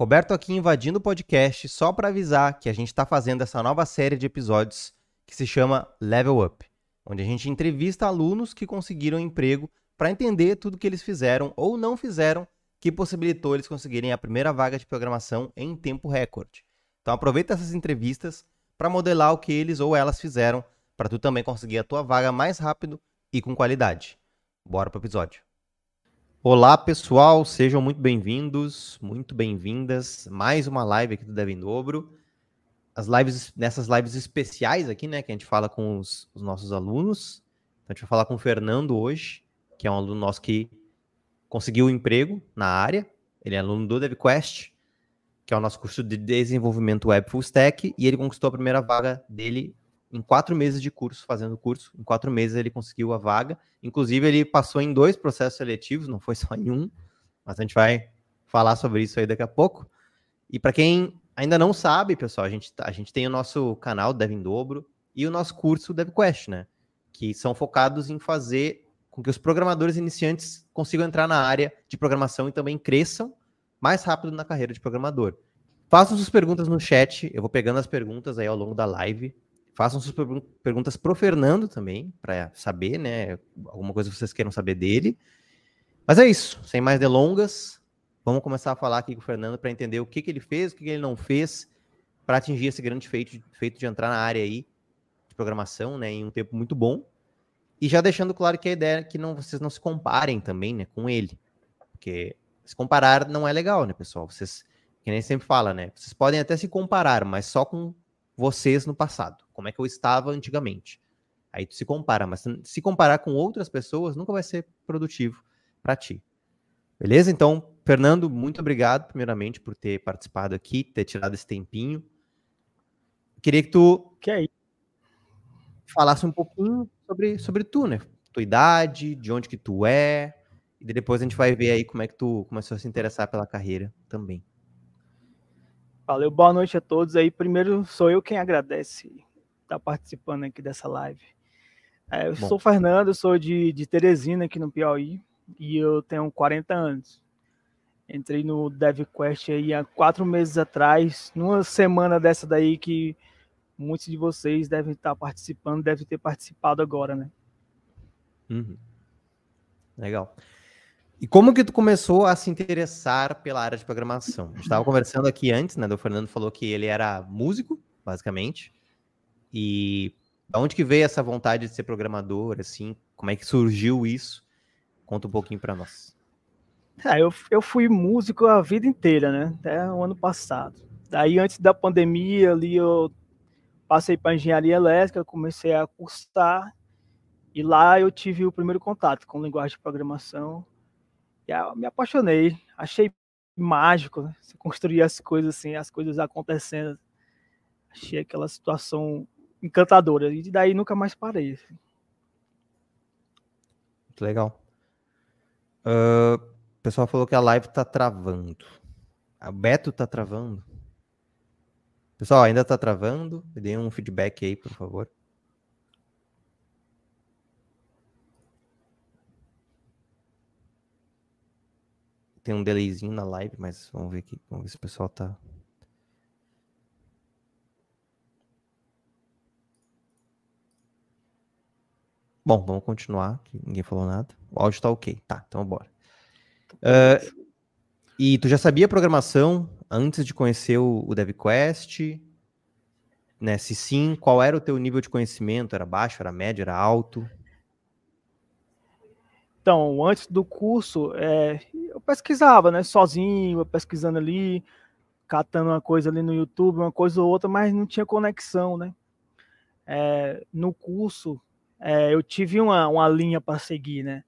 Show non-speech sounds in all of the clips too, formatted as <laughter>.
Roberto aqui invadindo o podcast só para avisar que a gente está fazendo essa nova série de episódios que se chama Level Up, onde a gente entrevista alunos que conseguiram emprego para entender tudo que eles fizeram ou não fizeram que possibilitou eles conseguirem a primeira vaga de programação em tempo recorde. Então aproveita essas entrevistas para modelar o que eles ou elas fizeram para tu também conseguir a tua vaga mais rápido e com qualidade. Bora pro episódio. Olá, pessoal, sejam muito bem-vindos, muito bem-vindas. Mais uma live aqui do Dev em Dobro. As lives, nessas lives especiais aqui, né, que a gente fala com os, os nossos alunos. Então, a gente vai falar com o Fernando hoje, que é um aluno nosso que conseguiu um emprego na área. Ele é aluno do DevQuest, que é o nosso curso de desenvolvimento web full stack, e ele conquistou a primeira vaga dele em quatro meses de curso, fazendo curso. Em quatro meses ele conseguiu a vaga. Inclusive, ele passou em dois processos seletivos, não foi <laughs> só em um, mas a gente vai falar sobre isso aí daqui a pouco. E para quem ainda não sabe, pessoal, a gente, tá, a gente tem o nosso canal Dev em Dobro e o nosso curso DevQuest, né? Que são focados em fazer com que os programadores iniciantes consigam entrar na área de programação e também cresçam mais rápido na carreira de programador. Façam suas perguntas no chat, eu vou pegando as perguntas aí ao longo da live Façam suas perguntas pro Fernando também, para saber, né? Alguma coisa que vocês queiram saber dele. Mas é isso, sem mais delongas, vamos começar a falar aqui com o Fernando para entender o que, que ele fez, o que, que ele não fez para atingir esse grande feito, feito de entrar na área aí de programação, né, em um tempo muito bom. E já deixando claro que a ideia é que não, vocês não se comparem também, né, com ele. Porque se comparar não é legal, né, pessoal? Vocês, que nem sempre fala, né? Vocês podem até se comparar, mas só com vocês no passado, como é que eu estava antigamente. Aí tu se compara, mas se comparar com outras pessoas nunca vai ser produtivo para ti. Beleza? Então, Fernando, muito obrigado primeiramente por ter participado aqui, ter tirado esse tempinho. Queria que tu que aí? falasse um pouquinho sobre, sobre tu, né? Tua idade, de onde que tu é, e depois a gente vai ver aí como é que tu começou a se interessar pela carreira também. Valeu, boa noite a todos aí. Primeiro, sou eu quem agradece estar tá participando aqui dessa live. É, eu Bom. sou Fernando, sou de, de Teresina, aqui no Piauí, e eu tenho 40 anos. Entrei no DevQuest aí há quatro meses atrás, numa semana dessa daí que muitos de vocês devem estar participando, devem ter participado agora, né? Uhum. Legal. E como que tu começou a se interessar pela área de programação? A gente estava conversando aqui antes, né? O Fernando falou que ele era músico, basicamente. E da onde que veio essa vontade de ser programador, assim? Como é que surgiu isso? Conta um pouquinho para nós. É, eu, eu fui músico a vida inteira, né? Até o ano passado. Daí, antes da pandemia, ali eu passei para engenharia elétrica, comecei a cursar. E lá eu tive o primeiro contato com linguagem de programação e me apaixonei, achei mágico, né? Você construir as coisas assim, as coisas acontecendo. Achei aquela situação encantadora. E daí nunca mais parei. Assim. Muito legal. Uh, o pessoal falou que a live tá travando. A Beto tá travando. Pessoal, ainda tá travando? Me dê um feedback aí, por favor. Tem um delayzinho na live, mas vamos ver aqui. Vamos ver se o pessoal tá. Bom, vamos continuar, que ninguém falou nada. O áudio tá ok. Tá, então bora. Uh, e tu já sabia programação antes de conhecer o, o DevQuest? Né? Se sim, qual era o teu nível de conhecimento? Era baixo, era médio, era alto? Então, antes do curso, é, eu pesquisava, né, sozinho, pesquisando ali, catando uma coisa ali no YouTube, uma coisa ou outra, mas não tinha conexão, né? É, no curso, é, eu tive uma, uma linha para seguir, né?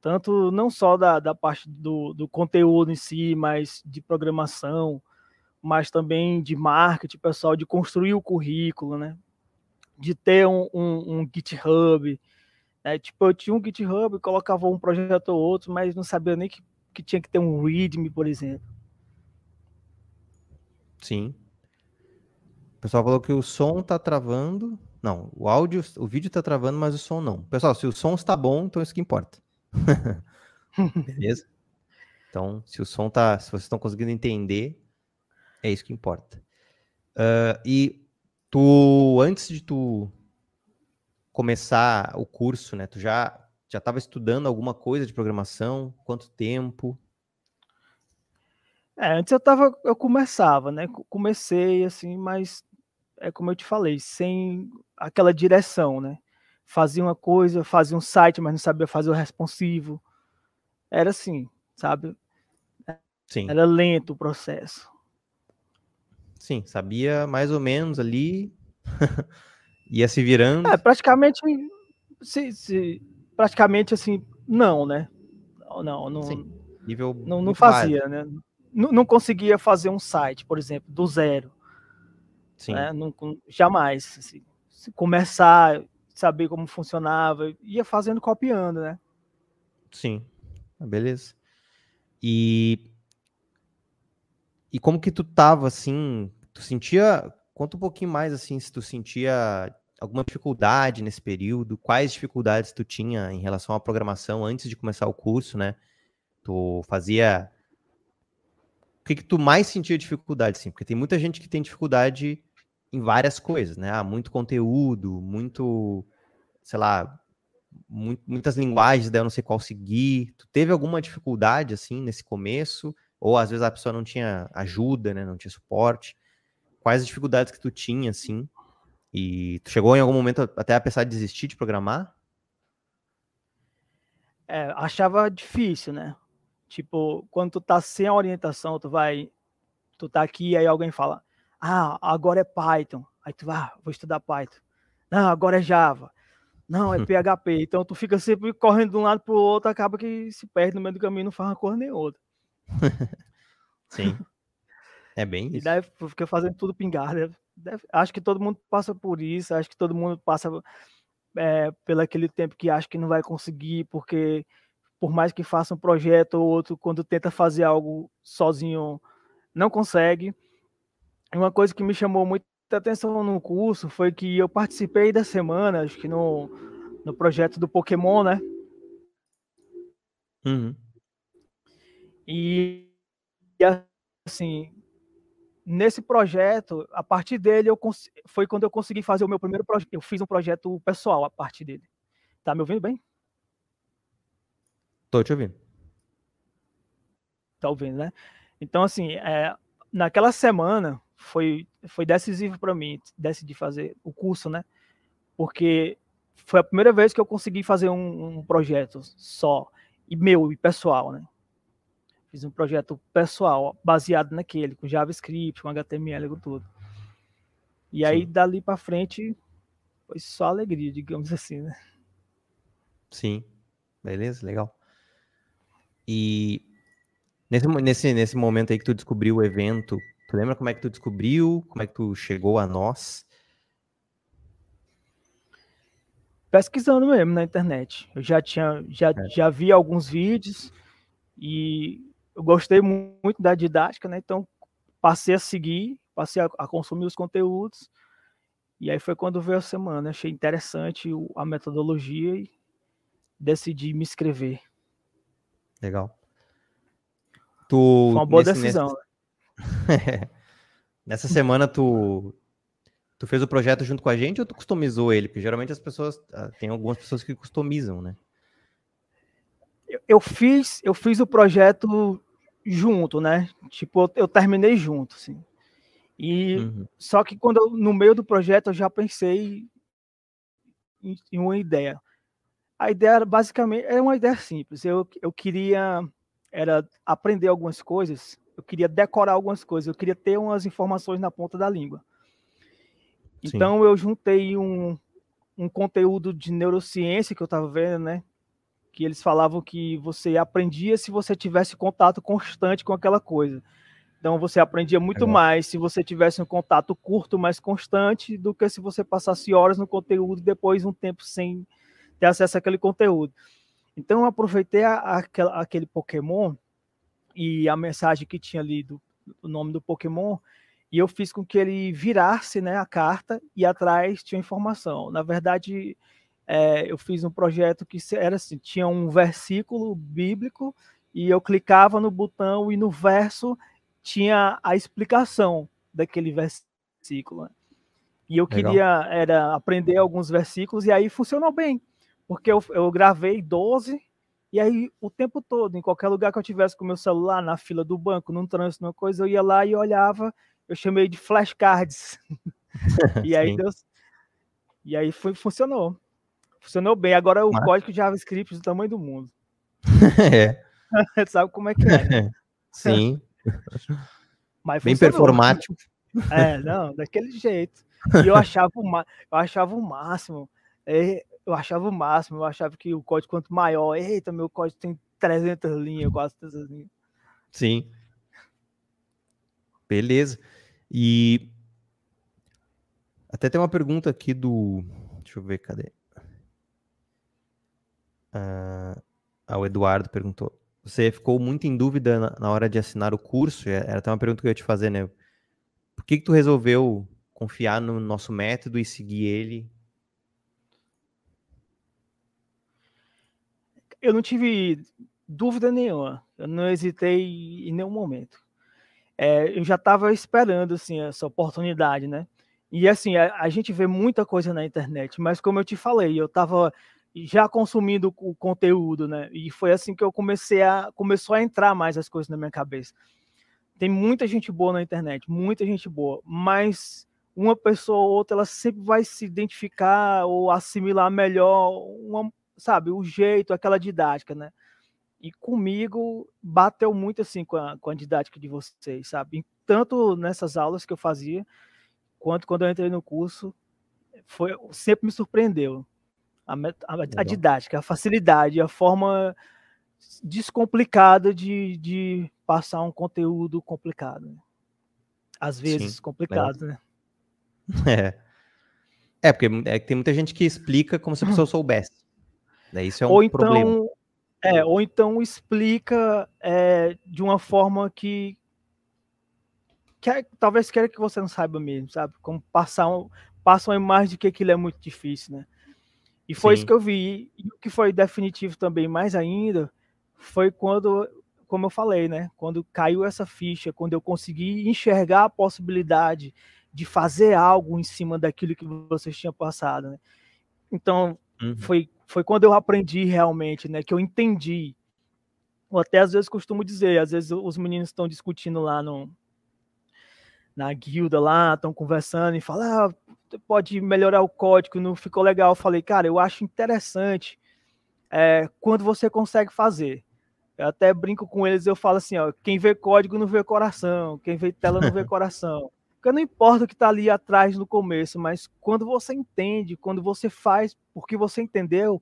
Tanto não só da, da parte do, do conteúdo em si, mas de programação, mas também de marketing, pessoal, de construir o currículo, né? De ter um, um, um GitHub, é, tipo, eu tinha um GitHub, colocava um projeto ou outro, mas não sabia nem que, que tinha que ter um README, por exemplo. Sim. O pessoal falou que o som tá travando. Não, o áudio, o vídeo tá travando, mas o som não. Pessoal, se o som está bom, então isso que importa. <laughs> Beleza? Então, se o som tá, se vocês estão conseguindo entender, É isso que importa. Uh, e tu, antes de tu começar o curso, né? Tu já já estava estudando alguma coisa de programação? Quanto tempo? É, antes eu tava, eu começava, né? Comecei assim, mas é como eu te falei, sem aquela direção, né? Fazia uma coisa, fazia um site, mas não sabia fazer o responsivo. Era assim, sabe? Sim. Era lento o processo. Sim, sabia mais ou menos ali, <laughs> ia se virando. É, praticamente, se, se, praticamente assim, não, né? Não, não, Sim, nível não, não fazia, né? Não, não conseguia fazer um site, por exemplo, do zero. Sim. Né? Não, jamais. Assim, começar, saber como funcionava, ia fazendo, copiando, né? Sim, ah, beleza. E e como que tu tava assim? Tu sentia. Conta um pouquinho mais assim, se tu sentia alguma dificuldade nesse período, quais dificuldades tu tinha em relação à programação antes de começar o curso, né? Tu fazia. O que, que tu mais sentia dificuldade, sim? Porque tem muita gente que tem dificuldade em várias coisas, né? Ah, muito conteúdo, muito, sei lá, muito, muitas linguagens, daí eu não sei qual seguir. Tu teve alguma dificuldade, assim, nesse começo? Ou às vezes a pessoa não tinha ajuda, né? Não tinha suporte. Quais as dificuldades que tu tinha, assim? E tu chegou em algum momento até a pensar em desistir de programar? É, achava difícil, né? Tipo, quando tu tá sem a orientação, tu vai, tu tá aqui, aí alguém fala, ah, agora é Python. Aí tu vai, ah, vou estudar Python. Não, agora é Java. Não, é <laughs> PHP. Então tu fica sempre correndo de um lado pro outro, acaba que se perde no meio do caminho, não faz uma cor nem outra. <laughs> Sim. É bem isso. E daí fica fazendo tudo pingar. Deve, deve, acho que todo mundo passa por isso, acho que todo mundo passa é, pelo aquele tempo que acha que não vai conseguir, porque por mais que faça um projeto ou outro, quando tenta fazer algo sozinho, não consegue. Uma coisa que me chamou muita atenção no curso foi que eu participei da semana, acho que no, no projeto do Pokémon, né? Uhum. E, e, assim, nesse projeto, a partir dele, eu foi quando eu consegui fazer o meu primeiro projeto. Eu fiz um projeto pessoal a partir dele. Tá me ouvindo bem? Tô te ouvindo. Tá ouvindo, né? Então, assim, é, naquela semana, foi, foi decisivo para mim decidir fazer o curso, né? Porque foi a primeira vez que eu consegui fazer um, um projeto só, e meu, e pessoal, né? Fiz um projeto pessoal, baseado naquele, com JavaScript, com HTML, com tudo. E aí, Sim. dali para frente, foi só alegria, digamos <laughs> assim, né? Sim, beleza, legal. E nesse, nesse, nesse momento aí que tu descobriu o evento, Tu lembra como é que tu descobriu? Como é que tu chegou a nós? Pesquisando mesmo na internet. Eu já tinha, já, é. já vi alguns vídeos e eu gostei muito da didática, né? Então passei a seguir, passei a, a consumir os conteúdos. E aí foi quando veio a semana. Achei interessante a metodologia e decidi me inscrever. Legal. Tu, foi uma boa nesse, decisão. Nesse, <laughs> Nessa semana tu tu fez o projeto junto com a gente ou tu customizou ele? Porque geralmente as pessoas ah, tem algumas pessoas que customizam, né? Eu, eu fiz eu fiz o projeto junto, né? Tipo eu, eu terminei junto, assim. E uhum. só que quando eu, no meio do projeto eu já pensei em, em uma ideia. A ideia era basicamente é uma ideia simples. Eu, eu queria era aprender algumas coisas eu queria decorar algumas coisas, eu queria ter umas informações na ponta da língua. Sim. Então eu juntei um, um conteúdo de neurociência que eu estava vendo, né? Que eles falavam que você aprendia se você tivesse contato constante com aquela coisa. Então você aprendia muito mais se você tivesse um contato curto, mas constante, do que se você passasse horas no conteúdo e depois um tempo sem ter acesso àquele conteúdo. Então eu aproveitei a, a, aquele Pokémon e a mensagem que tinha ali do, do nome do Pokémon, e eu fiz com que ele virasse né, a carta e atrás tinha informação. Na verdade, é, eu fiz um projeto que era assim, tinha um versículo bíblico e eu clicava no botão e no verso tinha a explicação daquele versículo. Né? E eu Legal. queria era aprender alguns versículos e aí funcionou bem, porque eu, eu gravei 12 e aí o tempo todo, em qualquer lugar que eu tivesse com meu celular, na fila do banco, num trânsito, numa coisa, eu ia lá e olhava, eu chamei de flashcards. <laughs> e aí Deus, e aí foi, funcionou. Funcionou bem. Agora o Mas... código de JavaScript do tamanho do mundo. <laughs> é. <laughs> Sabe como é que é? Né? Sim. Mas bem performático. É, não, daquele jeito. E eu achava o, eu achava o máximo. É, eu achava o máximo. Eu achava que o código, quanto maior, eita, meu código tem 300 linhas, quase 300 linhas. Sim. Beleza. E até tem uma pergunta aqui do. Deixa eu ver, cadê? Ah, o Eduardo perguntou. Você ficou muito em dúvida na, na, hora de assinar o curso? É, era até uma pergunta que eu ia te fazer, né? Por que, que tu resolveu confiar no nosso método e seguir ele? Eu não tive dúvida nenhuma. Eu não hesitei em nenhum momento. É, eu já estava esperando assim essa oportunidade, né? E assim, a, a, gente vê muita coisa na internet, mas como eu te falei, eu estava já consumindo o conteúdo, né? E foi assim que eu comecei a começou a entrar mais as coisas na minha cabeça. Tem muita gente boa na internet, muita gente boa, mas uma pessoa ou outra ela sempre vai se identificar ou assimilar melhor uma, sabe, o jeito, aquela didática, né? E comigo bateu muito assim com a, com a didática de vocês, sabe? Tanto nessas aulas que eu fazia, quanto quando eu entrei no curso, foi sempre me surpreendeu. A, a, a didática, a facilidade, a forma descomplicada de, de passar um conteúdo complicado. Né? Às vezes Sim, complicado, né? <laughs> É. É, porque é, tem muita gente que explica como se a pessoa <laughs> soubesse. Daí isso é um ou então, problema. É, ou então explica é, de uma forma que quer, talvez queira que você não saiba mesmo, sabe? Como passar um, passa uma imagem de que aquilo é muito difícil, né? E foi Sim. isso que eu vi. E o que foi definitivo também, mais ainda, foi quando, como eu falei, né? Quando caiu essa ficha, quando eu consegui enxergar a possibilidade de fazer algo em cima daquilo que vocês tinham passado, né? Então, uhum. foi, foi quando eu aprendi realmente, né? Que eu entendi. Ou até às vezes costumo dizer, às vezes os meninos estão discutindo lá no, na guilda lá, estão conversando e falam, ah, pode melhorar o código, não ficou legal. Eu falei, cara, eu acho interessante é, quando você consegue fazer. Eu até brinco com eles, eu falo assim, ó, quem vê código não vê coração, quem vê tela não vê <laughs> coração. Porque não importa o que está ali atrás no começo, mas quando você entende, quando você faz porque você entendeu,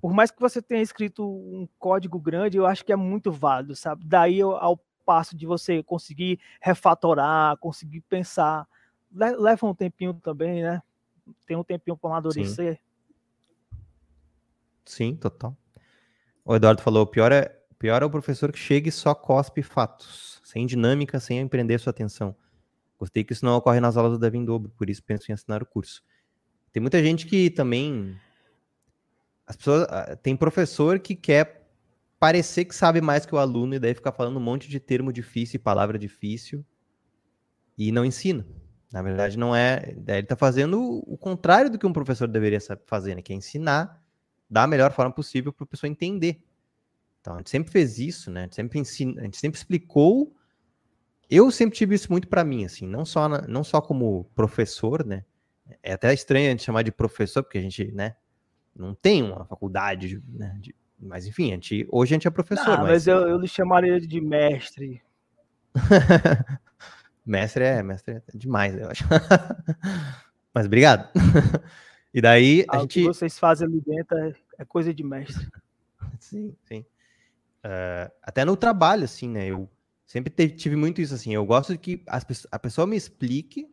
por mais que você tenha escrito um código grande, eu acho que é muito válido, sabe? Daí ao passo de você conseguir refatorar, conseguir pensar. Leva um tempinho também, né? Tem um tempinho para amadurecer. Sim. Sim, total. O Eduardo falou: o pior é, pior é o professor que chega e só cospe fatos, sem dinâmica, sem empreender sua atenção. Gostei que isso não ocorre nas aulas do Devin Dobro, por isso penso em assinar o curso. Tem muita gente que também. As pessoas. Ah, tem professor que quer parecer que sabe mais que o aluno e daí ficar falando um monte de termo difícil e palavra difícil e não ensina. Na verdade, não é. Ele está fazendo o contrário do que um professor deveria fazer, né? Que é ensinar da melhor forma possível para a pessoa entender. Então, a gente sempre fez isso, né? A gente sempre, ensina, a gente sempre explicou. Eu sempre tive isso muito para mim, assim, não só, na, não só como professor, né? É até estranho a gente chamar de professor, porque a gente, né, não tem uma faculdade né, de, mas enfim, a gente, hoje a gente é professor. Não, mas, mas eu, eu lhe chamaria de mestre. <laughs> mestre é, mestre é demais, eu acho. <laughs> mas obrigado. <laughs> e daí a ah, gente. O que vocês fazem ali dentro é, é coisa de mestre. sim, sim. Uh, até no trabalho, assim, né? Eu sempre tive muito isso, assim. Eu gosto de que as, a pessoa me explique,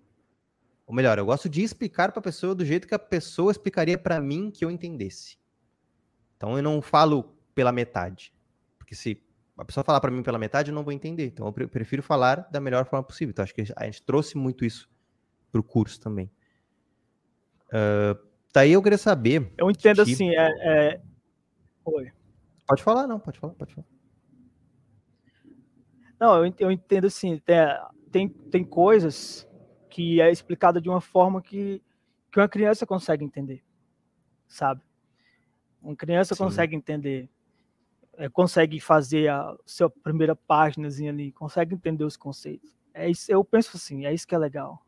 ou melhor, eu gosto de explicar para a pessoa do jeito que a pessoa explicaria para mim que eu entendesse. Então eu não falo pela metade. Porque se a pessoa falar para mim pela metade, eu não vou entender. Então eu prefiro falar da melhor forma possível. Então acho que a gente trouxe muito isso para o curso também. Uh, daí eu queria saber. Eu entendo assim, é, é... Oi. Pode falar, não, pode falar, pode falar. Não, eu, eu entendo assim, tem, tem, tem coisas que é explicada de uma forma que, que uma criança consegue entender, sabe? Uma criança Sim. consegue entender, é, consegue fazer a sua primeira página ali, consegue entender os conceitos. É isso, eu penso assim, é isso que é legal.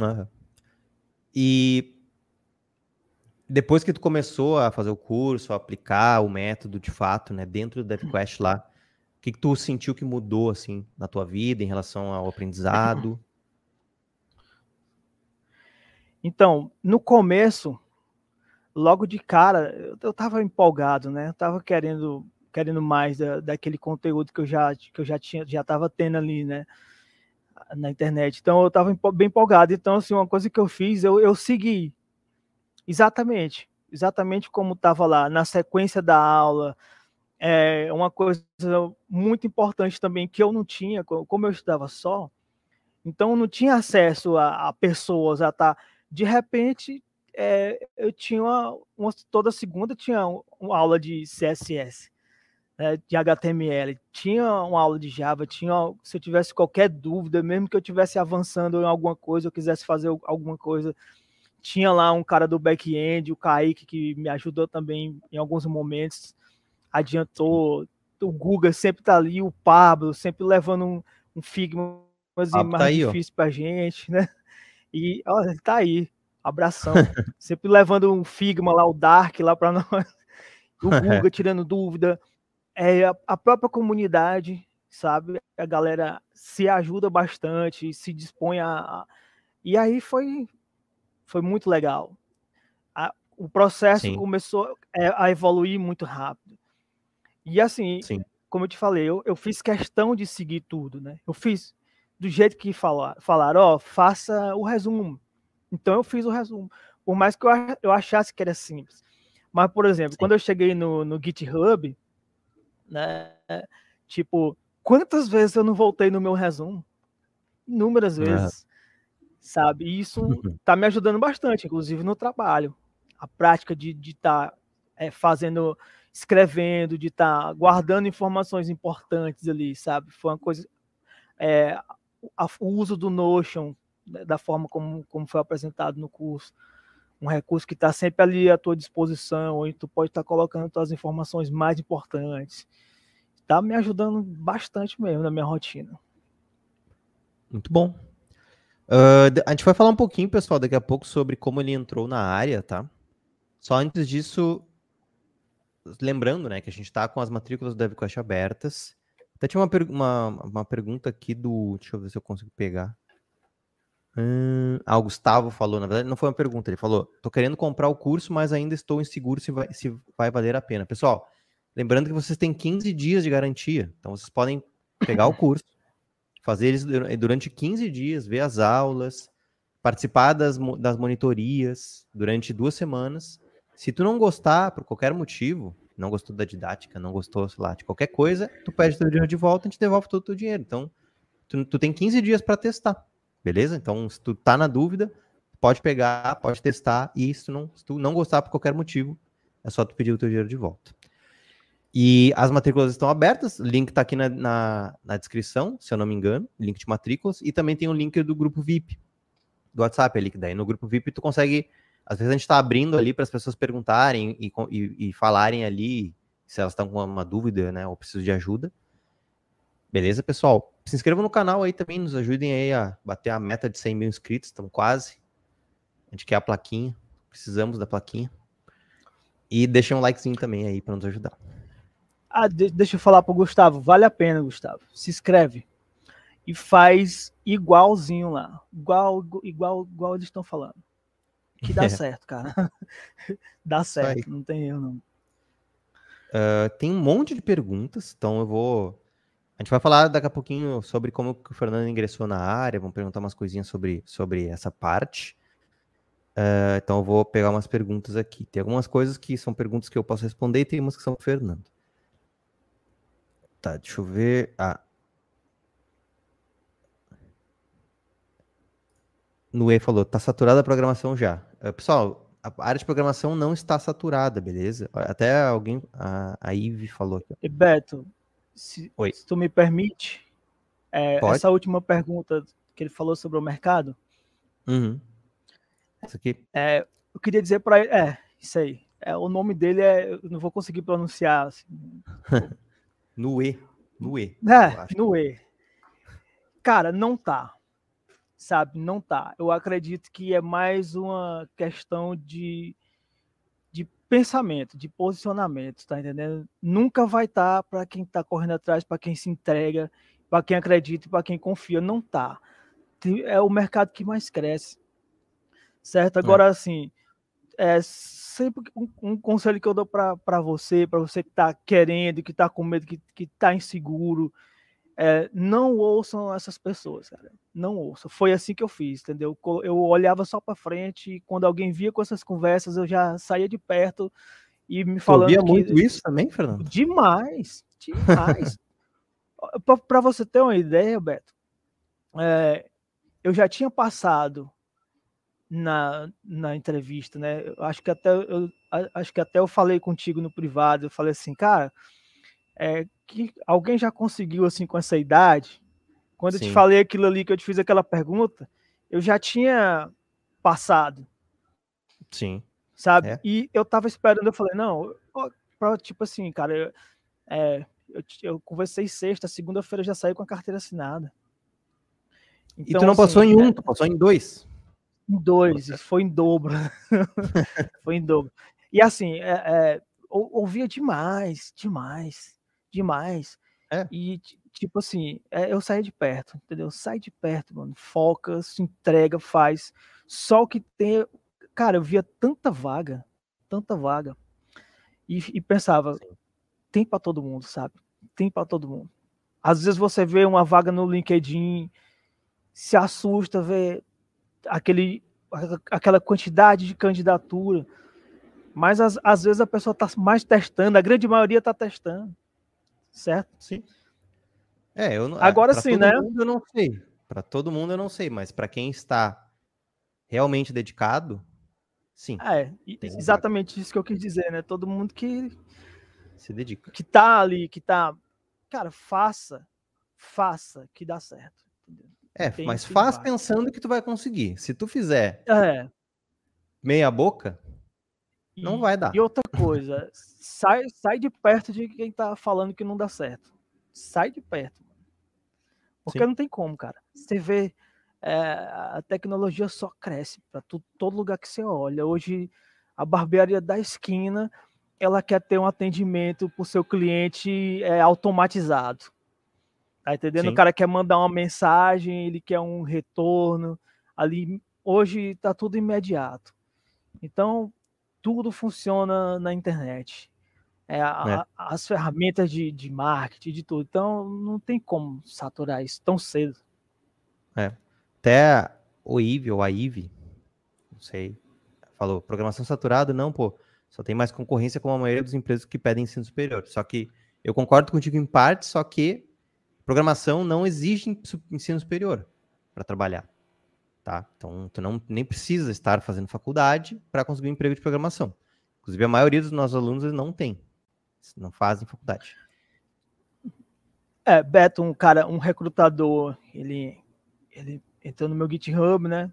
Uhum. E depois que tu começou a fazer o curso, a aplicar o método de fato, né, dentro do <clears throat> DevQuest lá, o que, que tu sentiu que mudou assim na tua vida em relação ao aprendizado? <clears throat> Então, no começo, logo de cara, eu, eu tava empolgado, né? Eu tava querendo querendo mais da, daquele conteúdo que eu já que eu já tinha já tava tendo ali, né? Na internet. Então eu tava bem empolgado. Então assim, uma coisa que eu fiz, eu, eu segui exatamente, exatamente como estava lá na sequência da aula. É uma coisa muito importante também que eu não tinha, como eu estudava só, então não tinha acesso a, a pessoas a tá de repente é, eu tinha uma, uma, toda segunda tinha uma aula de CSS, né, de HTML, tinha uma aula de Java, tinha se eu tivesse qualquer dúvida, mesmo que eu tivesse avançando em alguma coisa, eu quisesse fazer alguma coisa, tinha lá um cara do back-end, o Kaique, que me ajudou também em alguns momentos, adiantou, o Google sempre tá ali, o Pablo sempre levando um, um Figma mais tá aí, difícil para gente, né? E ó, ele tá aí, abração. <laughs> Sempre levando um Figma lá, o Dark lá para <laughs> nós. O Google <laughs> tirando dúvida. É, a, a própria comunidade, sabe? A galera se ajuda bastante, se dispõe a. E aí foi, foi muito legal. A, o processo Sim. começou é, a evoluir muito rápido. E assim, Sim. como eu te falei, eu, eu fiz questão de seguir tudo, né? Eu fiz do jeito que falar, falaram, ó, faça o resumo. Então eu fiz o resumo. Por mais que eu, eu achasse que era simples. Mas, por exemplo, Sim. quando eu cheguei no, no GitHub, né, tipo, quantas vezes eu não voltei no meu resumo? Inúmeras vezes. Sabe? E isso tá me ajudando bastante, inclusive no trabalho. A prática de estar tá, é, fazendo, escrevendo, de estar tá guardando informações importantes ali, sabe? Foi uma coisa. É, a, o uso do Notion, da forma como, como foi apresentado no curso, um recurso que está sempre ali à tua disposição, onde tu pode estar tá colocando as informações mais importantes. Está me ajudando bastante mesmo na minha rotina. Muito bom. Uh, a gente vai falar um pouquinho, pessoal, daqui a pouco sobre como ele entrou na área, tá? Só antes disso, lembrando, né, que a gente está com as matrículas do DevQuest abertas. Até tinha uma, per uma, uma pergunta aqui do. Deixa eu ver se eu consigo pegar. Hum, ah, o Gustavo falou, na verdade, não foi uma pergunta, ele falou: tô querendo comprar o curso, mas ainda estou inseguro se vai, se vai valer a pena. Pessoal, lembrando que vocês têm 15 dias de garantia, então vocês podem pegar o curso, fazer eles durante 15 dias, ver as aulas, participar das, das monitorias durante duas semanas. Se tu não gostar, por qualquer motivo, não gostou da didática, não gostou, sei lá, de qualquer coisa, tu pede teu dinheiro de volta e a gente devolve todo o teu dinheiro. Então, tu, tu tem 15 dias para testar, beleza? Então, se tu tá na dúvida, pode pegar, pode testar, e se tu não, se tu não gostar por qualquer motivo, é só tu pedir o teu dinheiro de volta. E as matrículas estão abertas, link tá aqui na, na, na descrição, se eu não me engano, link de matrículas, e também tem o um link do grupo VIP, do WhatsApp ali, que daí no grupo VIP tu consegue às vezes a gente está abrindo ali para as pessoas perguntarem e, e, e, falarem ali se elas estão com uma dúvida, né, ou precisam de ajuda. Beleza, pessoal? Se inscrevam no canal aí também, nos ajudem aí a bater a meta de 100 mil inscritos, estamos quase. A gente quer a plaquinha, precisamos da plaquinha. E deixem um likezinho também aí para nos ajudar. Ah, de deixa eu falar para o Gustavo, vale a pena, Gustavo. Se inscreve e faz igualzinho lá, igual igual igual eles estão falando que dá é. certo, cara. <laughs> dá certo, não tem erro, não. Uh, tem um monte de perguntas, então eu vou. A gente vai falar daqui a pouquinho sobre como o Fernando ingressou na área, vamos perguntar umas coisinhas sobre, sobre essa parte. Uh, então eu vou pegar umas perguntas aqui. Tem algumas coisas que são perguntas que eu posso responder e tem umas que são o Fernando. Tá, deixa eu ver. Ah, Nue falou, tá saturada a programação já. Uh, pessoal, a área de programação não está saturada, beleza? Até alguém, a, a Ive falou aqui. E Beto, se, se, tu me permite, É, essa última pergunta que ele falou sobre o mercado. Uhum. Isso aqui. É, eu queria dizer para ele. É, isso aí. É, o nome dele é. Eu não vou conseguir pronunciar. Assim. <laughs> Nue. Nue. É, Nue. Cara, não tá. Sabe, não tá. Eu acredito que é mais uma questão de, de pensamento, de posicionamento, tá entendendo? Nunca vai estar tá para quem tá correndo atrás, para quem se entrega, para quem acredita para quem confia. Não tá. É o mercado que mais cresce. Certo? Agora, é. assim, é sempre um, um, conselho que eu dou para você, para você que está querendo, que está com medo, que está inseguro, é, não ouçam essas pessoas, cara. Não ouçam. Foi assim que eu fiz, entendeu? Eu olhava só para frente e quando alguém via com essas conversas, eu já saía de perto e me falando. Que... muito isso também, Fernando? Demais, demais. <laughs> para você ter uma ideia, Beto, é, eu já tinha passado na, na entrevista, né? Eu acho que até eu acho que até eu falei contigo no privado, eu falei assim, cara, é que alguém já conseguiu assim com essa idade? Quando Sim. eu te falei aquilo ali que eu te fiz aquela pergunta, eu já tinha passado. Sim. Sabe? É. E eu tava esperando, eu falei, não, pra, tipo assim, cara, eu, é, eu, eu conversei sexta, segunda-feira já saí com a carteira assinada. Então, e tu não assim, passou em um, é, tu passou em dois. Em dois, foi em dobro. <laughs> foi em dobro. E assim, é, é, ouvia demais, demais, demais. É. E, tipo assim, é, eu saí de perto, entendeu? Sai de perto, mano. Foca, se entrega, faz. Só que tem. Cara, eu via tanta vaga, tanta vaga. E, e pensava, Sim. tem para todo mundo, sabe? Tem para todo mundo. Às vezes você vê uma vaga no LinkedIn, se assusta, vê aquele, aquela quantidade de candidatura. Mas às, às vezes a pessoa está mais testando, a grande maioria está testando. Certo? Sim. É, eu não, Agora sim, né? eu não sei. Para todo mundo eu não sei, mas para quem está realmente dedicado, sim. É, exatamente isso que eu quis dizer, né? Todo mundo que se dedica. Que tá ali, que tá. Cara, faça, faça que dá certo. É, Tem mas faz vai. pensando que tu vai conseguir. Se tu fizer é. meia boca, e, não vai dar. E outra coisa, sai, sai de perto de quem tá falando que não dá certo. Sai de perto. Porque Sim. não tem como, cara. Você vê, é, a tecnologia só cresce para todo lugar que você olha. Hoje, a barbearia da esquina, ela quer ter um atendimento para o seu cliente é, automatizado. Tá entendendo? Sim. O cara quer mandar uma mensagem, ele quer um retorno. Ali, hoje tá tudo imediato. Então, tudo funciona na internet. É, a, é. As ferramentas de, de marketing, de tudo. Então, não tem como saturar isso tão cedo. É. Até o IVE ou a IVE, não sei, falou, programação saturada, não, pô, só tem mais concorrência com a maioria dos empresas que pedem ensino superior. Só que eu concordo contigo em parte, só que Programação não exige ensino superior para trabalhar, tá? Então, tu não nem precisa estar fazendo faculdade para conseguir um emprego de programação. Inclusive, a maioria dos nossos alunos não tem, não fazem faculdade. É, Beto, um cara, um recrutador, ele, ele entrou no meu GitHub, né?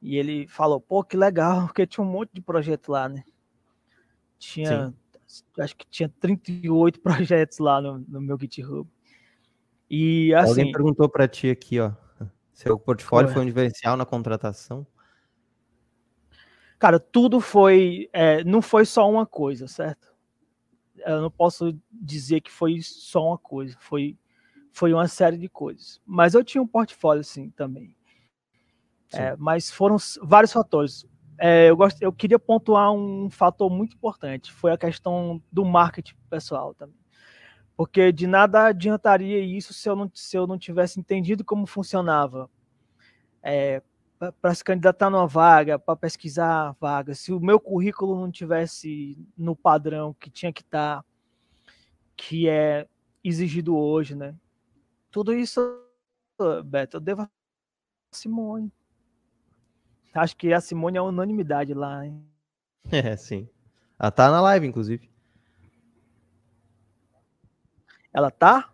E ele falou, pô, que legal, porque tinha um monte de projeto lá, né? Tinha, Sim. acho que tinha 38 <laughs> projetos lá no, no meu GitHub. E assim. Alguém perguntou para ti aqui, ó. Seu portfólio foi um diferencial na contratação? Cara, tudo foi. É, não foi só uma coisa, certo? Eu não posso dizer que foi só uma coisa. Foi, foi uma série de coisas. Mas eu tinha um portfólio, sim, também. É, mas foram vários fatores. É, eu, gost, eu queria pontuar um fator muito importante. Foi a questão do marketing pessoal também. Porque de nada adiantaria isso se eu não, se eu não tivesse entendido como funcionava. É, para se candidatar numa vaga, para pesquisar vaga, se o meu currículo não tivesse no padrão que tinha que estar, tá, que é exigido hoje, né? Tudo isso, Beto, eu devo a Simone. Acho que a Simone é unanimidade lá, hein? <laughs> É, sim. Ela tá na live, inclusive. Ela tá?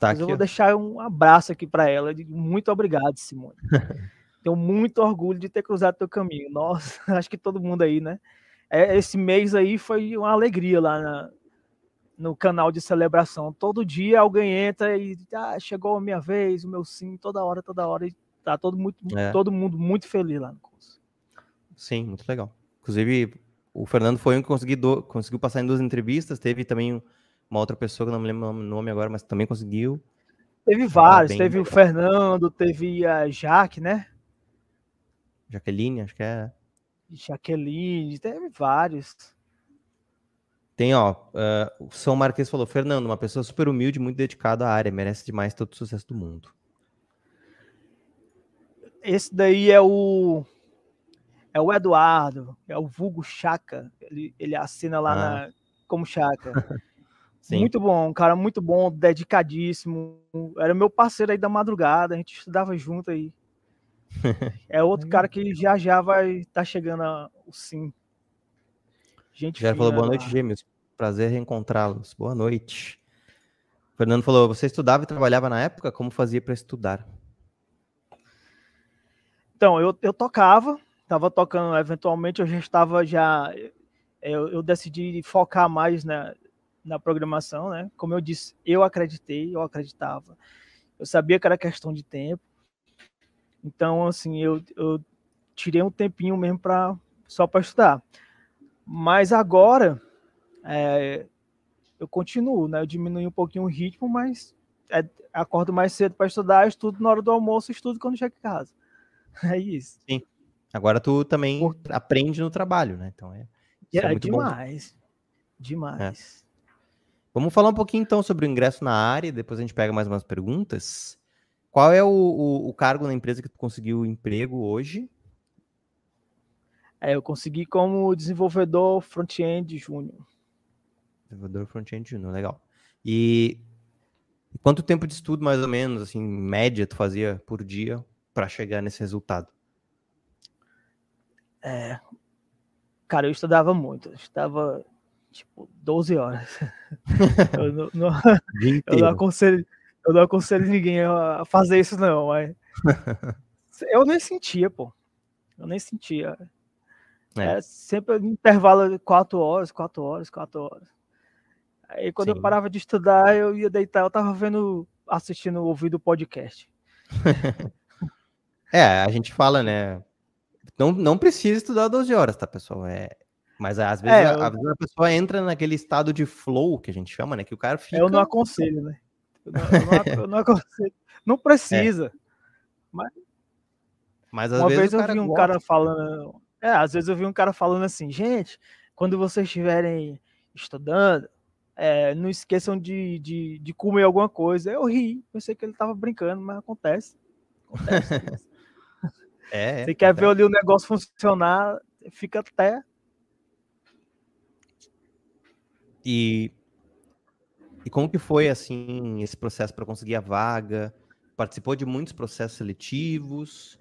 Tá Mas eu vou deixar um abraço aqui para ela. Muito obrigado, Simone. <laughs> Tenho muito orgulho de ter cruzado teu caminho. Nossa, <laughs> acho que todo mundo aí, né? É, esse mês aí foi uma alegria lá na, no canal de celebração. Todo dia alguém entra e ah, chegou a minha vez, o meu sim, toda hora, toda hora. E tá todo, muito, é. todo mundo muito feliz lá no curso. Sim, muito legal. Inclusive, o Fernando foi um que conseguiu, conseguiu passar em duas entrevistas. Teve também uma outra pessoa que não me lembro o nome agora, mas também conseguiu. Teve vários, teve o Fernando, teve a Jaque, né? Jaqueline, acho que é. Jaqueline, teve vários. Tem, ó, uh, o São Marques falou, Fernando, uma pessoa super humilde, muito dedicada à área, merece demais todo o sucesso do mundo. Esse daí é o é o Eduardo, é o vulgo Chaca, ele, ele assina lá ah. na, como Chaca. <laughs> Sim. Muito bom, um cara muito bom, dedicadíssimo. Era meu parceiro aí da madrugada, a gente estudava junto aí. <laughs> É outro cara que já já vai estar tá chegando a, o sim. Gente já falou boa noite, gêmeos. Prazer reencontrá-los. Boa noite. O Fernando falou: você estudava e trabalhava na época? Como fazia para estudar? Então, eu, eu tocava, estava tocando, eventualmente eu já estava já. Eu, eu decidi focar mais na, na programação, né? Como eu disse, eu acreditei, eu acreditava. Eu sabia que era questão de tempo. Então, assim, eu, eu tirei um tempinho mesmo para só para estudar. Mas agora é, eu continuo, né? Eu diminui um pouquinho o ritmo, mas é, acordo mais cedo para estudar, estudo na hora do almoço, estudo quando chego em casa. <laughs> É isso. Sim. Agora tu também Por... aprende no trabalho, né? Então é, é, é demais. Bom. Demais. Vamos falar um pouquinho então sobre o ingresso na área, depois a gente pega mais umas perguntas. Qual é o, o, o cargo na empresa que tu conseguiu emprego hoje? É, eu consegui como desenvolvedor front-end júnior. Desenvolvedor front-end júnior, legal. E quanto tempo de estudo, mais ou menos, assim, média, tu fazia por dia para chegar nesse resultado? É, cara, eu estudava muito. Eu estudava tipo, 12 horas. <laughs> eu, não, não, eu, não aconselho, eu não aconselho ninguém a fazer isso, não, mas. <laughs> eu nem sentia, pô. Eu nem sentia. É. é sempre intervalo de 4 horas, 4 horas, 4 horas. Aí quando Sim. eu parava de estudar, eu ia deitar, eu tava vendo, assistindo, ouvindo o podcast. <laughs> é, a gente fala, né? Não, não precisa estudar 12 horas, tá, pessoal? É, mas às vezes, é, a, às vezes a pessoa entra naquele estado de flow que a gente chama, né? Que o cara fica. Eu não aconselho, né? Eu não, eu não, <laughs> eu não aconselho. Não precisa. É. Mas, mas às uma vezes vez eu vi um gosta. cara falando. É, às vezes eu vi um cara falando assim, gente, quando vocês estiverem estudando, é, não esqueçam de, de, de, comer alguma coisa. Eu ri, pensei que ele estava brincando, mas acontece. Acontece. <laughs> é, Você é, quer ver ali o negócio funcionar, fica até E, e como que foi, assim, esse processo para conseguir a vaga? Participou de muitos processos seletivos?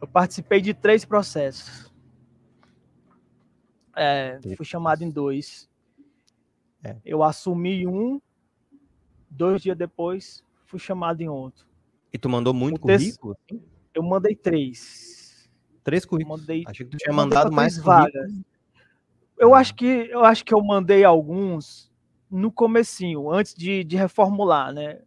Eu participei de três processos. É, fui chamado em dois. É. Eu assumi um, dois dias depois fui chamado em outro. E tu mandou muito o currículo? Eu mandei três. Três currículos? Mandei, Achei que tu tinha mandado mais vagas eu acho que eu acho que eu mandei alguns no comecinho, antes de, de reformular, né?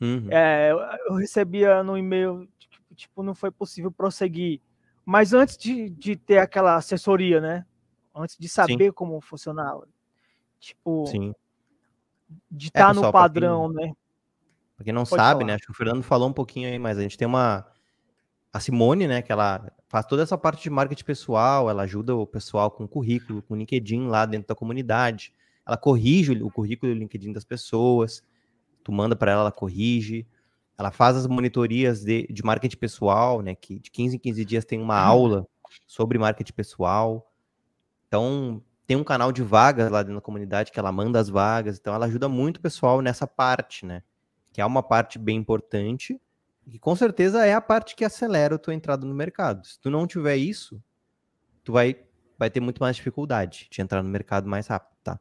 Uhum. É, eu recebia no e-mail, tipo, tipo, não foi possível prosseguir. Mas antes de, de ter aquela assessoria, né? Antes de saber Sim. como funcionava. Tipo, Sim. de estar é, tá no padrão, quem, né? Pra quem não Pode sabe, falar. né? Acho que o Fernando falou um pouquinho aí, mas a gente tem uma. A Simone, né? Que ela faz toda essa parte de marketing pessoal, ela ajuda o pessoal com currículo, com LinkedIn lá dentro da comunidade. Ela corrige o currículo e o LinkedIn das pessoas. Tu manda para ela, ela corrige. Ela faz as monitorias de, de marketing pessoal, né? Que de 15 em 15 dias tem uma uhum. aula sobre marketing pessoal. Então, tem um canal de vagas lá dentro da comunidade que ela manda as vagas. Então, ela ajuda muito o pessoal nessa parte, né? Que é uma parte bem importante que com certeza é a parte que acelera a tua entrada no mercado. Se tu não tiver isso, tu vai, vai ter muito mais dificuldade de entrar no mercado mais rápido, tá?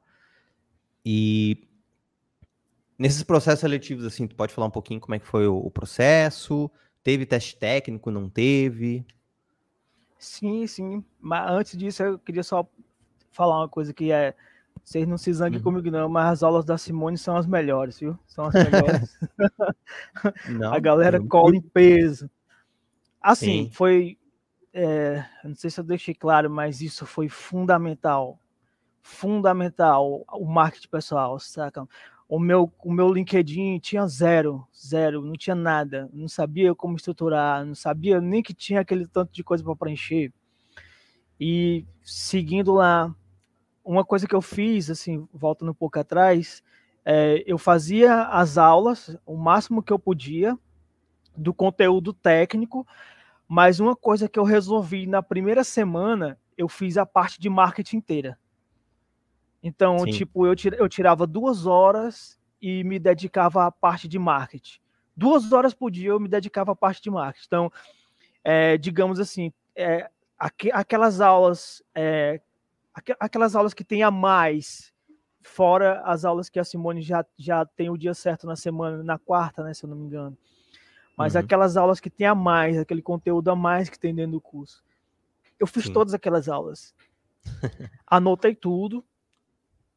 E Nesses processos seletivos, assim, tu pode falar um pouquinho como é que foi o, o processo? Teve teste técnico, não teve? Sim, sim. Mas antes disso, eu queria só falar uma coisa que é. Vocês não se zanguem uhum. comigo, não, mas as aulas da Simone são as melhores, viu? São as melhores. <laughs> não, a galera não... cola em peso. Assim, sim. foi. É, não sei se eu deixei claro, mas isso foi fundamental. Fundamental o marketing pessoal, saca? o meu, o meu LinkedIn tinha zero, zero, não tinha nada, não sabia como estruturar, não sabia nem que tinha aquele tanto de coisa para preencher. E seguindo lá, uma coisa que eu fiz, assim, voltando um pouco atrás, é, eu fazia as aulas o máximo que eu podia do conteúdo técnico, mas uma coisa que eu resolvi na primeira semana, eu fiz a parte de marketing inteira. Então, Sim. tipo, eu, eu tirava duas horas e me dedicava à parte de marketing. Duas horas por dia eu me dedicava à parte de marketing. Então, é, digamos assim, é, aqu aquelas aulas, é, aquelas aulas que tem a mais, fora as aulas que a Simone já, já tem o dia certo na semana, na quarta, né, se eu não me engano. Mas uhum. aquelas aulas que tem a mais, aquele conteúdo a mais que tem dentro do curso. Eu fiz Sim. todas aquelas aulas. <laughs> Anotei tudo,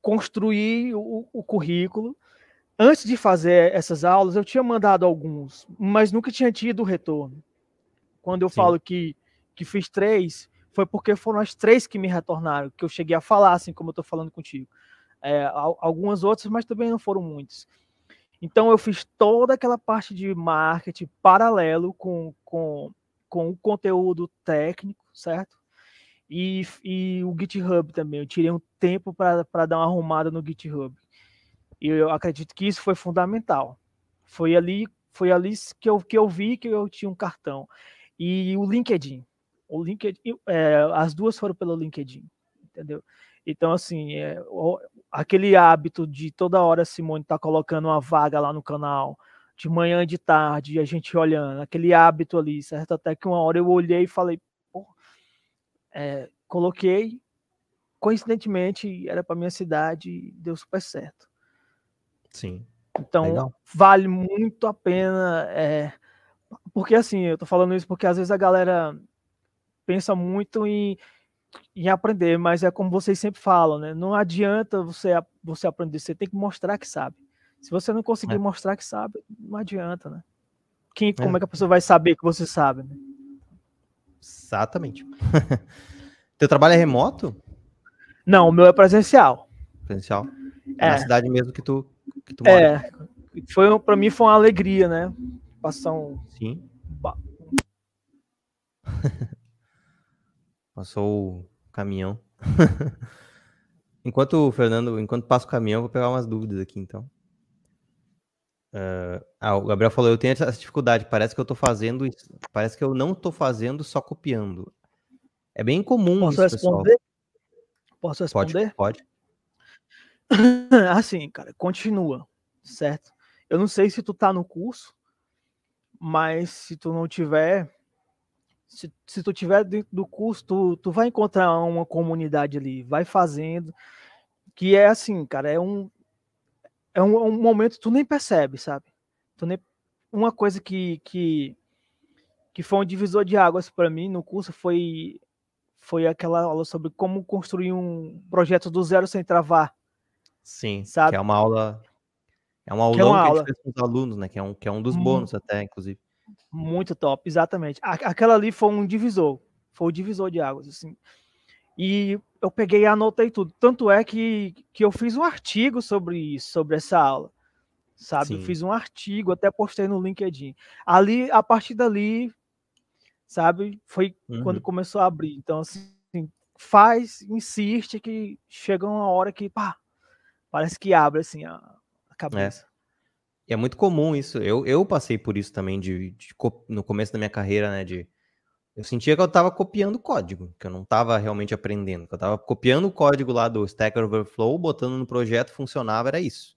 construir o, o currículo. Antes de fazer essas aulas, eu tinha mandado alguns, mas nunca tinha tido retorno. Quando eu Sim. falo que, que fiz três, foi porque foram as três que me retornaram, que eu cheguei a falar, assim como eu estou falando contigo. É, algumas outras, mas também não foram muitas. Então eu fiz toda aquela parte de marketing paralelo com, com, com o conteúdo técnico, certo? E, e o GitHub também. Eu tirei um tempo para dar uma arrumada no GitHub. E eu acredito que isso foi fundamental. Foi ali, foi ali que eu, que eu vi que eu tinha um cartão. E o LinkedIn. O LinkedIn é, as duas foram pelo LinkedIn, entendeu? Então, assim, é, aquele hábito de toda hora Simone tá colocando uma vaga lá no canal, de manhã, de tarde, a gente olhando, aquele hábito ali, certo? Até que uma hora eu olhei e falei, é, coloquei, coincidentemente, era para minha cidade e deu super certo. Sim. Então, Legal. vale muito a pena. É, porque, assim, eu tô falando isso porque às vezes a galera pensa muito em, em aprender, mas é como vocês sempre falam, né? Não adianta você, você aprender, você tem que mostrar que sabe. Se você não conseguir é. mostrar que sabe, não adianta, né? Quem, como é. é que a pessoa vai saber que você sabe? Né? Exatamente. <laughs> Teu trabalho é remoto? Não, o meu é presencial. Presencial? É. Na cidade mesmo que tu, que tu mora. É. Foi, pra mim foi uma alegria, né? Passar um. Sim. Passou o caminhão. <laughs> enquanto, Fernando, enquanto passa o caminhão, vou pegar umas dúvidas aqui, então. Uh, ah, o Gabriel falou, eu tenho essa dificuldade, parece que eu tô fazendo parece que eu não tô fazendo só copiando. É bem comum Posso isso, responder? Pessoal. Posso responder? Pode. <laughs> pode. assim, cara, continua, certo? Eu não sei se tu tá no curso, mas se tu não tiver, se, se tu tiver dentro do curso, tu, tu vai encontrar uma comunidade ali, vai fazendo, que é assim, cara, é um, é um, um momento que tu nem percebe, sabe? Tu nem, uma coisa que, que, que foi um divisor de águas para mim no curso foi, foi aquela aula sobre como construir um projeto do zero sem travar. Sim, sabe? que é uma aula. É um aulão que, é uma que aula. a gente fez com os alunos, né? Que é um, que é um dos bônus até, inclusive. Muito top, exatamente. Aquela ali foi um divisor. Foi o divisor de águas, assim. E eu peguei e anotei tudo. Tanto é que, que eu fiz um artigo sobre isso, sobre essa aula. Sabe? Sim. Eu fiz um artigo, até postei no LinkedIn. Ali, a partir dali, sabe, foi uhum. quando começou a abrir. Então, assim, faz, insiste que chega uma hora que, pá, parece que abre, assim, a, a cabeça. É. é muito comum isso. Eu, eu passei por isso também de, de, no começo da minha carreira, né, de eu sentia que eu estava copiando código, que eu não estava realmente aprendendo, que eu estava copiando o código lá do Stack Overflow, botando no projeto, funcionava, era isso.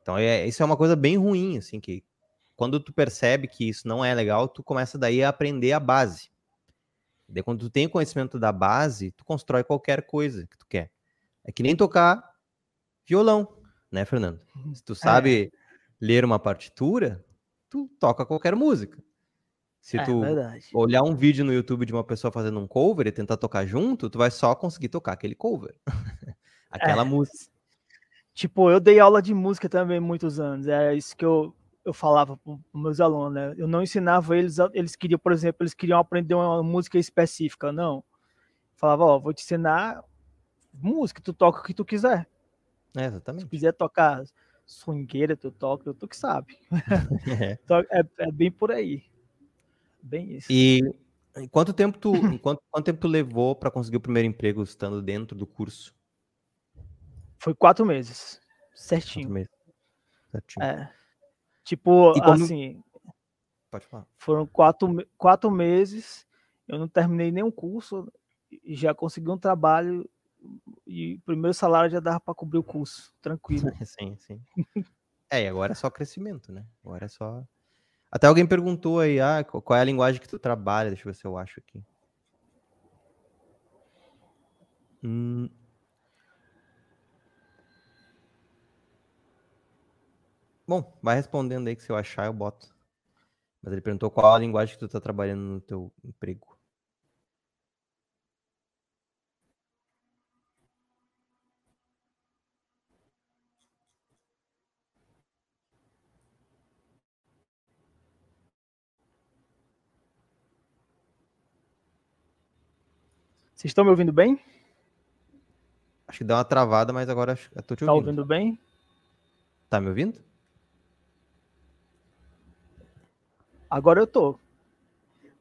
Então, é, isso é uma coisa bem ruim, assim, que quando tu percebe que isso não é legal, tu começa daí a aprender a base. Daí, quando tu tem conhecimento da base, tu constrói qualquer coisa que tu quer. É que nem tocar violão, né, Fernando? Se tu sabe, é. Ler uma partitura, tu toca qualquer música. Se É tu verdade. olhar um vídeo no YouTube de uma pessoa fazendo um cover e tentar tocar junto, tu vai só conseguir tocar aquele cover. <laughs> Aquela É. música. Tipo, eu dei aula de música também muitos anos. Era isso que eu, eu falava para os meus alunos, né? Eu não ensinava eles, eles queriam, por exemplo, eles queriam aprender uma música específica, não. Falava, ó, vou te ensinar música, tu toca o que tu quiser. É, Se exatamente. quiser tocar swingueira, tu toca, tu que sabe. <laughs> É. É, é bem por aí. Bem isso. E quanto tempo tu, <laughs> quanto, quanto tempo tu levou para conseguir o primeiro emprego estando dentro do curso? Foi quatro meses. Certinho. mesmo? Certinho. É. Tipo, como- assim, Pode falar. foram quatro, quatro meses, eu não terminei nenhum curso e já consegui um trabalho e o primeiro salário já dava para cobrir o curso, tranquilo. <laughs> Sim, sim. É, e agora é só crescimento, né? Agora é só. Até alguém perguntou aí, ah, qual é a linguagem que tu trabalha? Deixa eu ver se eu acho aqui. Hum. Bom, vai respondendo aí que se eu achar eu boto. Mas ele perguntou qual a linguagem que tu tá trabalhando no teu emprego. Vocês estão me ouvindo bem? Acho que deu uma travada, mas agora eu tô te Tá ouvindo. ouvindo bem? Tá me ouvindo? Agora eu tô.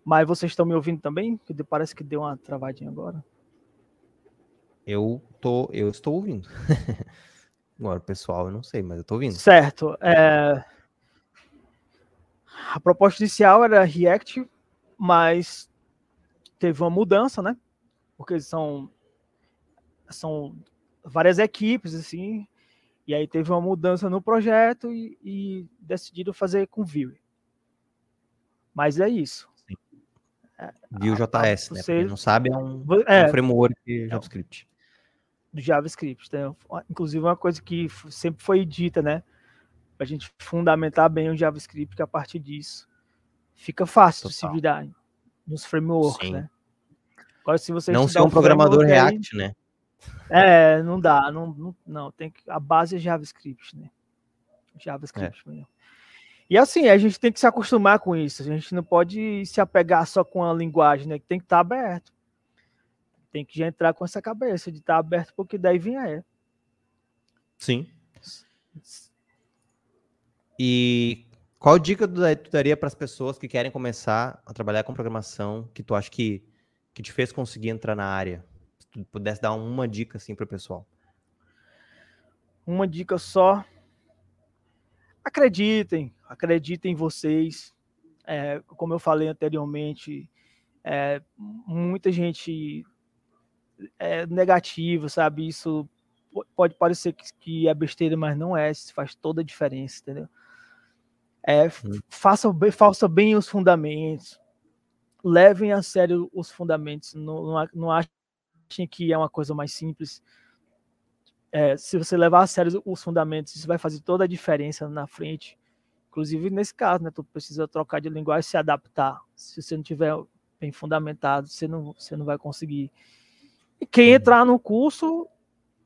Mas vocês estão me ouvindo também? Parece que deu uma travadinha agora. Eu tô, eu estou ouvindo. <laughs> Agora, pessoal, eu não sei, mas eu tô ouvindo. Certo. é, A proposta inicial era React, mas teve uma mudança, né? Porque são, são várias equipes, assim, e aí teve uma mudança no projeto e, e decidiram fazer com Vue. Mas é isso. Vue.js, né? Pra quem você- não sabe, é um, é É, um framework JavaScript. do JavaScript. Né? Inclusive, uma coisa que sempre foi dita, né? Para a gente fundamentar bem o JavaScript, que a partir disso fica fácil de se Total. virar nos frameworks, Sim. né? Agora, se você Não ser um programador framework aí- React, né? é, não dá, não, não, não, tem que, a base é JavaScript, né? JavaScript É. mesmo. E assim, a gente tem que se acostumar com isso. A gente não pode se apegar só com a linguagem, né? Que tem que estar aberto. Tem que já entrar com essa cabeça de estar aberto, porque daí vem a E. Sim. E qual dica tu daria para as pessoas que querem começar a trabalhar com programação, que tu acha que, que te fez conseguir entrar na área? Se tu pudesse dar uma dica assim para o pessoal. uma dica só. Acreditem, acreditem em vocês. É, como eu falei anteriormente, é, muita gente é negativa, sabe? Isso po- pode parecer que, é besteira, mas não é. Isso faz toda a diferença, entendeu? É, f- Hum. façam bem, faça bem os fundamentos. Levem a sério os fundamentos. Não, não, não achem que é uma coisa mais simples é, se você levar a sério os fundamentos, isso vai fazer toda a diferença na frente. Inclusive nesse caso, né? Tu precisa trocar de linguagem e se adaptar. Se você não tiver bem fundamentado, você não, você não vai conseguir. E quem Uhum. entrar no curso,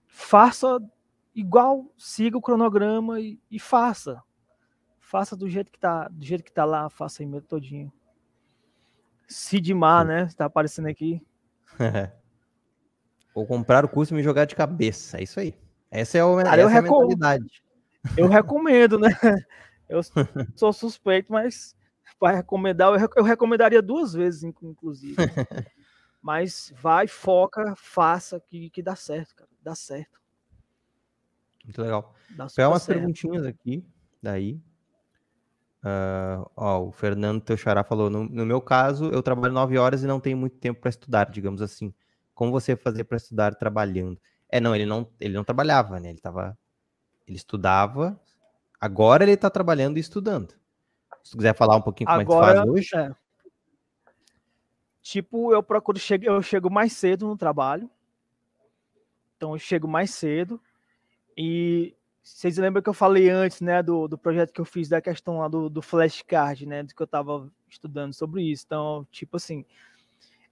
faça igual, siga o cronograma e, e faça. Faça do jeito que tá, do jeito que tá lá, faça aí mesmo todinho. Sidmar, né? Tá aparecendo aqui. <laughs> Ou comprar o curso e me jogar de cabeça. É isso aí. Essa é, o, Cara, eu essa é a recom- mentalidade. Eu recomendo, né? <laughs> Eu sou suspeito, mas para recomendar, eu, rec- eu recomendaria duas vezes, inclu- inclusive. <laughs> Mas vai, foca, faça, que, que dá certo, cara. Dá certo. Muito legal. Dá Pegar umas certo. perguntinhas aqui, daí. Ah, ó, o Fernando Teixeira falou: no, no meu caso, eu trabalho nove horas e não tenho muito tempo para estudar, digamos assim. Como você fazer para estudar trabalhando? É, não, ele não, ele não trabalhava, né? Ele tava, ele estudava. Agora ele tá trabalhando e estudando. Se tu quiser falar um pouquinho como é que tu Agora, faz hoje, é. Tipo, eu procuro chegar, eu chego mais cedo no trabalho. Então eu chego mais cedo e vocês lembram que eu falei antes, né, do, do projeto que eu fiz da questão lá do, do flashcard, né, do que eu estava estudando sobre isso. Então, tipo assim,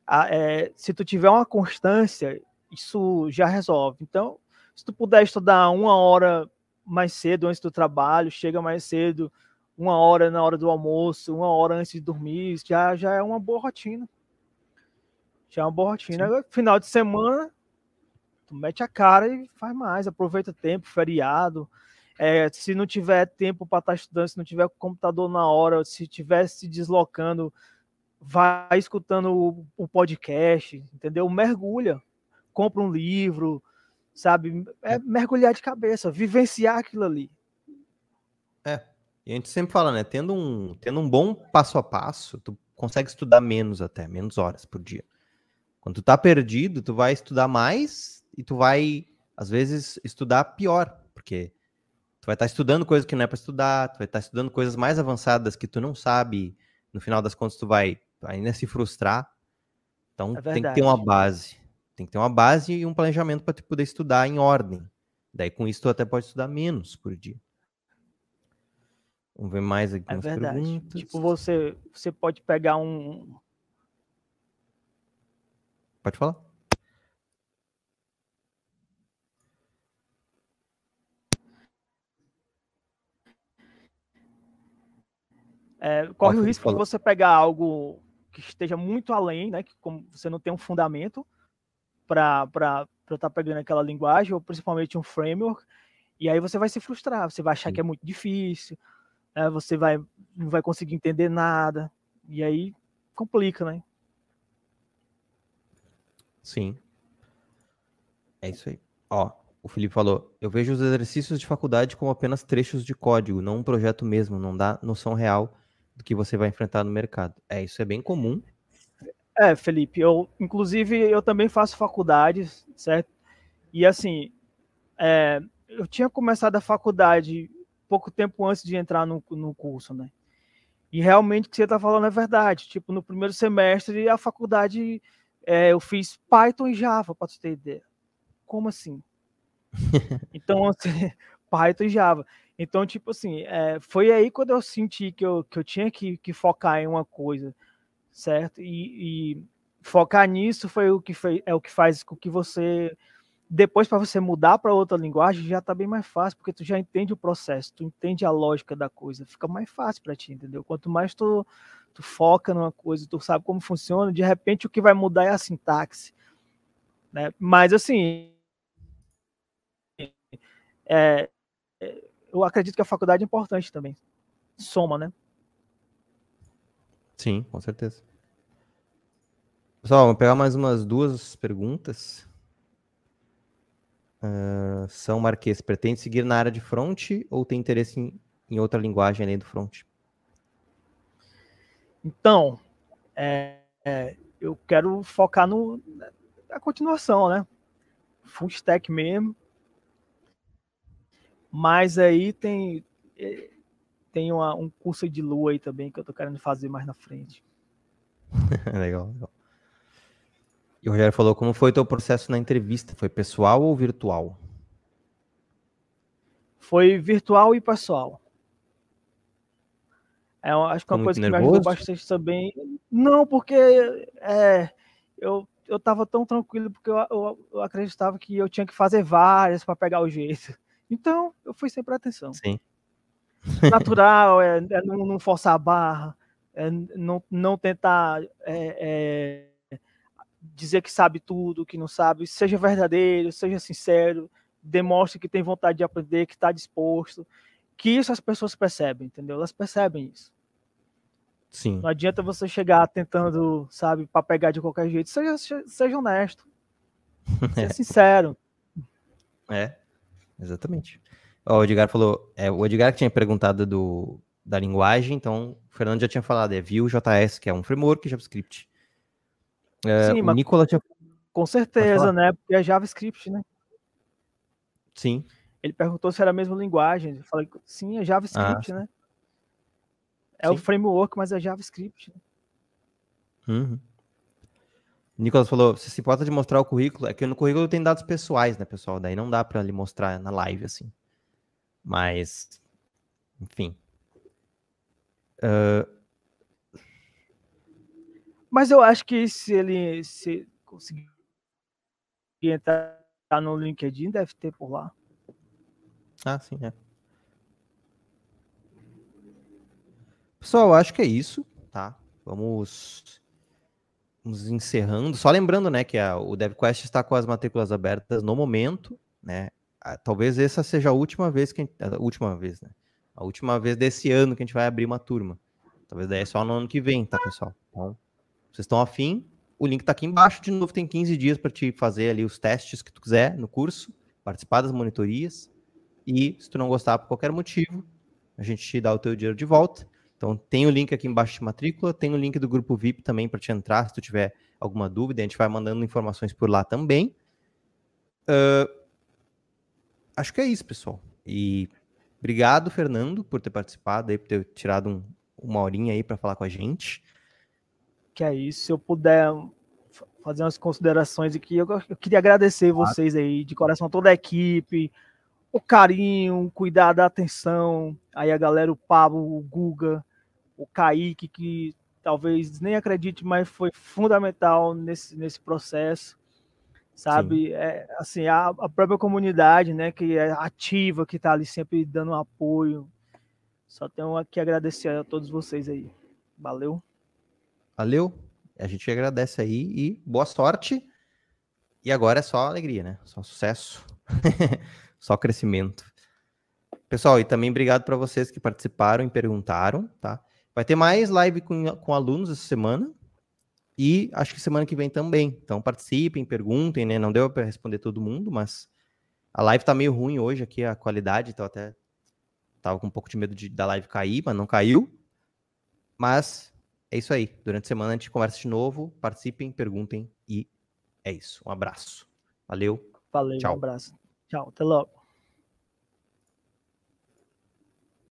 a, é, se tu tiver uma constância, isso já resolve. Então, se tu puder estudar uma hora mais cedo antes do trabalho, chega mais cedo, uma hora na hora do almoço, uma hora antes de dormir, já, já é uma boa rotina. Já é uma boa rotina. Sim. Final de semana, tu mete a cara e faz mais, aproveita tempo, feriado. É, se não tiver tempo para estar tá estudando, se não tiver computador na hora, se estiver se deslocando, vai escutando o, o, podcast, entendeu? Mergulha, compra um livro, sabe? É mergulhar de cabeça, vivenciar aquilo ali. É, e a gente sempre fala, né? Tendo um, tendo um bom passo a passo, tu consegue estudar menos até, menos horas por dia. Quando tu tá perdido, tu vai estudar mais e tu vai, às vezes, estudar pior, porque tu vai estar tá estudando coisas que não é para estudar, tu vai estar tá estudando coisas mais avançadas que tu não sabe, no final das contas tu vai ainda se frustrar. Então é tem que ter uma base. Tem que ter uma base e um planejamento para tu poder estudar em ordem. Daí com isso tu até pode estudar menos por dia. Vamos ver mais aqui é verdade. perguntas. Tipo, você, você pode pegar um. Pode falar? É, corre o risco de você pegar algo que esteja muito além, né? Que como você não tem um fundamento para estar tá pegando aquela linguagem, ou principalmente um framework, e aí você vai se frustrar, você vai achar Sim. que é muito difícil, né, você vai, não vai conseguir entender nada, e aí complica, né? Sim. É isso aí. Ó, o Felipe falou: eu vejo os exercícios de faculdade como apenas trechos de código, não um projeto mesmo, não dá noção real que você vai enfrentar no mercado. É, isso é bem comum. É, Felipe, eu, inclusive, eu também faço faculdade, certo? E assim, é, eu tinha começado a faculdade pouco tempo antes de entrar no, no curso, né? E realmente o que você está falando é verdade. Tipo, no primeiro semestre, a faculdade, é, eu fiz Python e Java, para você ter ideia. Como assim? <laughs> então, assim, <laughs> Python e Java. Então, tipo assim, é, foi aí quando eu senti que eu, que eu tinha que, que focar em uma coisa, certo? E, e focar nisso foi o que fez, é o que faz com que você depois para você mudar para outra linguagem já está bem mais fácil, porque tu já entende o processo, tu entende a lógica da coisa, fica mais fácil para ti, entendeu? Quanto mais tu, tu foca numa coisa, tu sabe como funciona, de repente o que vai mudar é a sintaxe, né? Mas assim, é, eu acredito que a faculdade é importante também. Soma, né? Sim, com certeza. Pessoal, vou pegar mais umas duas perguntas. Uh, São Marquês, pretende seguir na área de front ou tem interesse em, em outra linguagem além do front? Então, é, é, eu quero focar no, na continuação, né? Full stack mesmo. Mas aí tem é, tem uma, um curso de lua aí também que eu tô querendo fazer mais na frente. <laughs> legal, legal. E o Rogério falou, como foi o teu processo na entrevista? Foi pessoal ou virtual? Foi virtual e pessoal. É, acho que é uma coisa que nervoso? me ajudou bastante também. Não, porque é, eu, eu tava tão tranquilo, porque eu, eu, eu acreditava que eu tinha que fazer várias para pegar o jeito. Então, eu fui sem pretensão. Sim. Natural, é, <laughs> é não, não, forçar a barra, é não, não tentar é, é, dizer que sabe tudo, que não sabe. Seja verdadeiro, seja sincero, demonstre que tem vontade de aprender, que está disposto. Que isso as pessoas percebem, entendeu? Elas percebem isso. Sim. Não adianta você chegar tentando, sabe, para pegar de qualquer jeito. Seja, seja honesto. <laughs> Seja sincero. É. Exatamente. Ó, o Edgar falou, é, o Edgar que tinha perguntado do, da linguagem, então o Fernando já tinha falado, é Vue.js, que é um framework JavaScript. É, Sim, o Nicola tinha... Com certeza, né? Porque é JavaScript, né? Sim. Ele perguntou se era a mesma linguagem. Eu falei, sim, é JavaScript, ah, né? É sim. o framework, mas é JavaScript. Né? Uhum. Nicolas falou, você se importa de mostrar o currículo? É que no currículo tem dados pessoais, né, pessoal? Daí não dá para lhe mostrar na live, assim. Mas, enfim. Uh... Mas eu acho que se ele se conseguir entrar no LinkedIn, deve ter por lá. Ah, sim, é. Pessoal, acho que é isso, tá? Vamos, vamos encerrando. Só lembrando, né, que a, o DevQuest está com as matrículas abertas no momento, né? Talvez essa seja a última vez que a, gente, a última vez, né? A última vez desse ano que a gente vai abrir uma turma. Talvez daí é só no ano que vem, tá, pessoal? Então, vocês estão afim? O link tá aqui embaixo. De novo, tem 15 dias para te fazer ali os testes que tu quiser no curso, participar das monitorias. E se tu não gostar por qualquer motivo, a gente te dá o teu dinheiro de volta. Então tem o link aqui embaixo de matrícula, tem o link do grupo VIP também para te entrar, se tu tiver alguma dúvida, a gente vai mandando informações por lá também. Uh, acho que é isso, pessoal. E obrigado, Fernando, por ter participado aí, por ter tirado um, uma horinha aí para falar com a gente. Que é isso, se eu puder fazer umas considerações aqui, eu, eu queria agradecer claro. vocês aí, de coração, toda a equipe, o carinho, o cuidado, a atenção, aí a galera, o Pablo, o Guga, o Kaique, que talvez nem acredite, mas foi fundamental nesse, nesse processo, sabe? É, assim, a, a, própria comunidade, né, que é ativa, que está ali sempre dando apoio. Só tenho que agradecer a todos vocês aí. Valeu. Valeu. A gente agradece aí e boa sorte. E agora é só alegria, né? Só sucesso. <laughs> Só crescimento. Pessoal, e também obrigado para vocês que participaram e perguntaram, tá? Vai ter mais live com, com alunos essa semana. E acho que semana que vem também. Então participem, perguntem, né? Não deu para responder todo mundo, mas a live tá meio ruim hoje aqui, a qualidade, então até tava com um pouco de medo de, da live cair, mas não caiu. Mas é isso aí. Durante a semana a gente conversa de novo. Participem, perguntem e é isso. Um abraço. Valeu. Valeu, Tchau. um abraço. Tchau, até logo.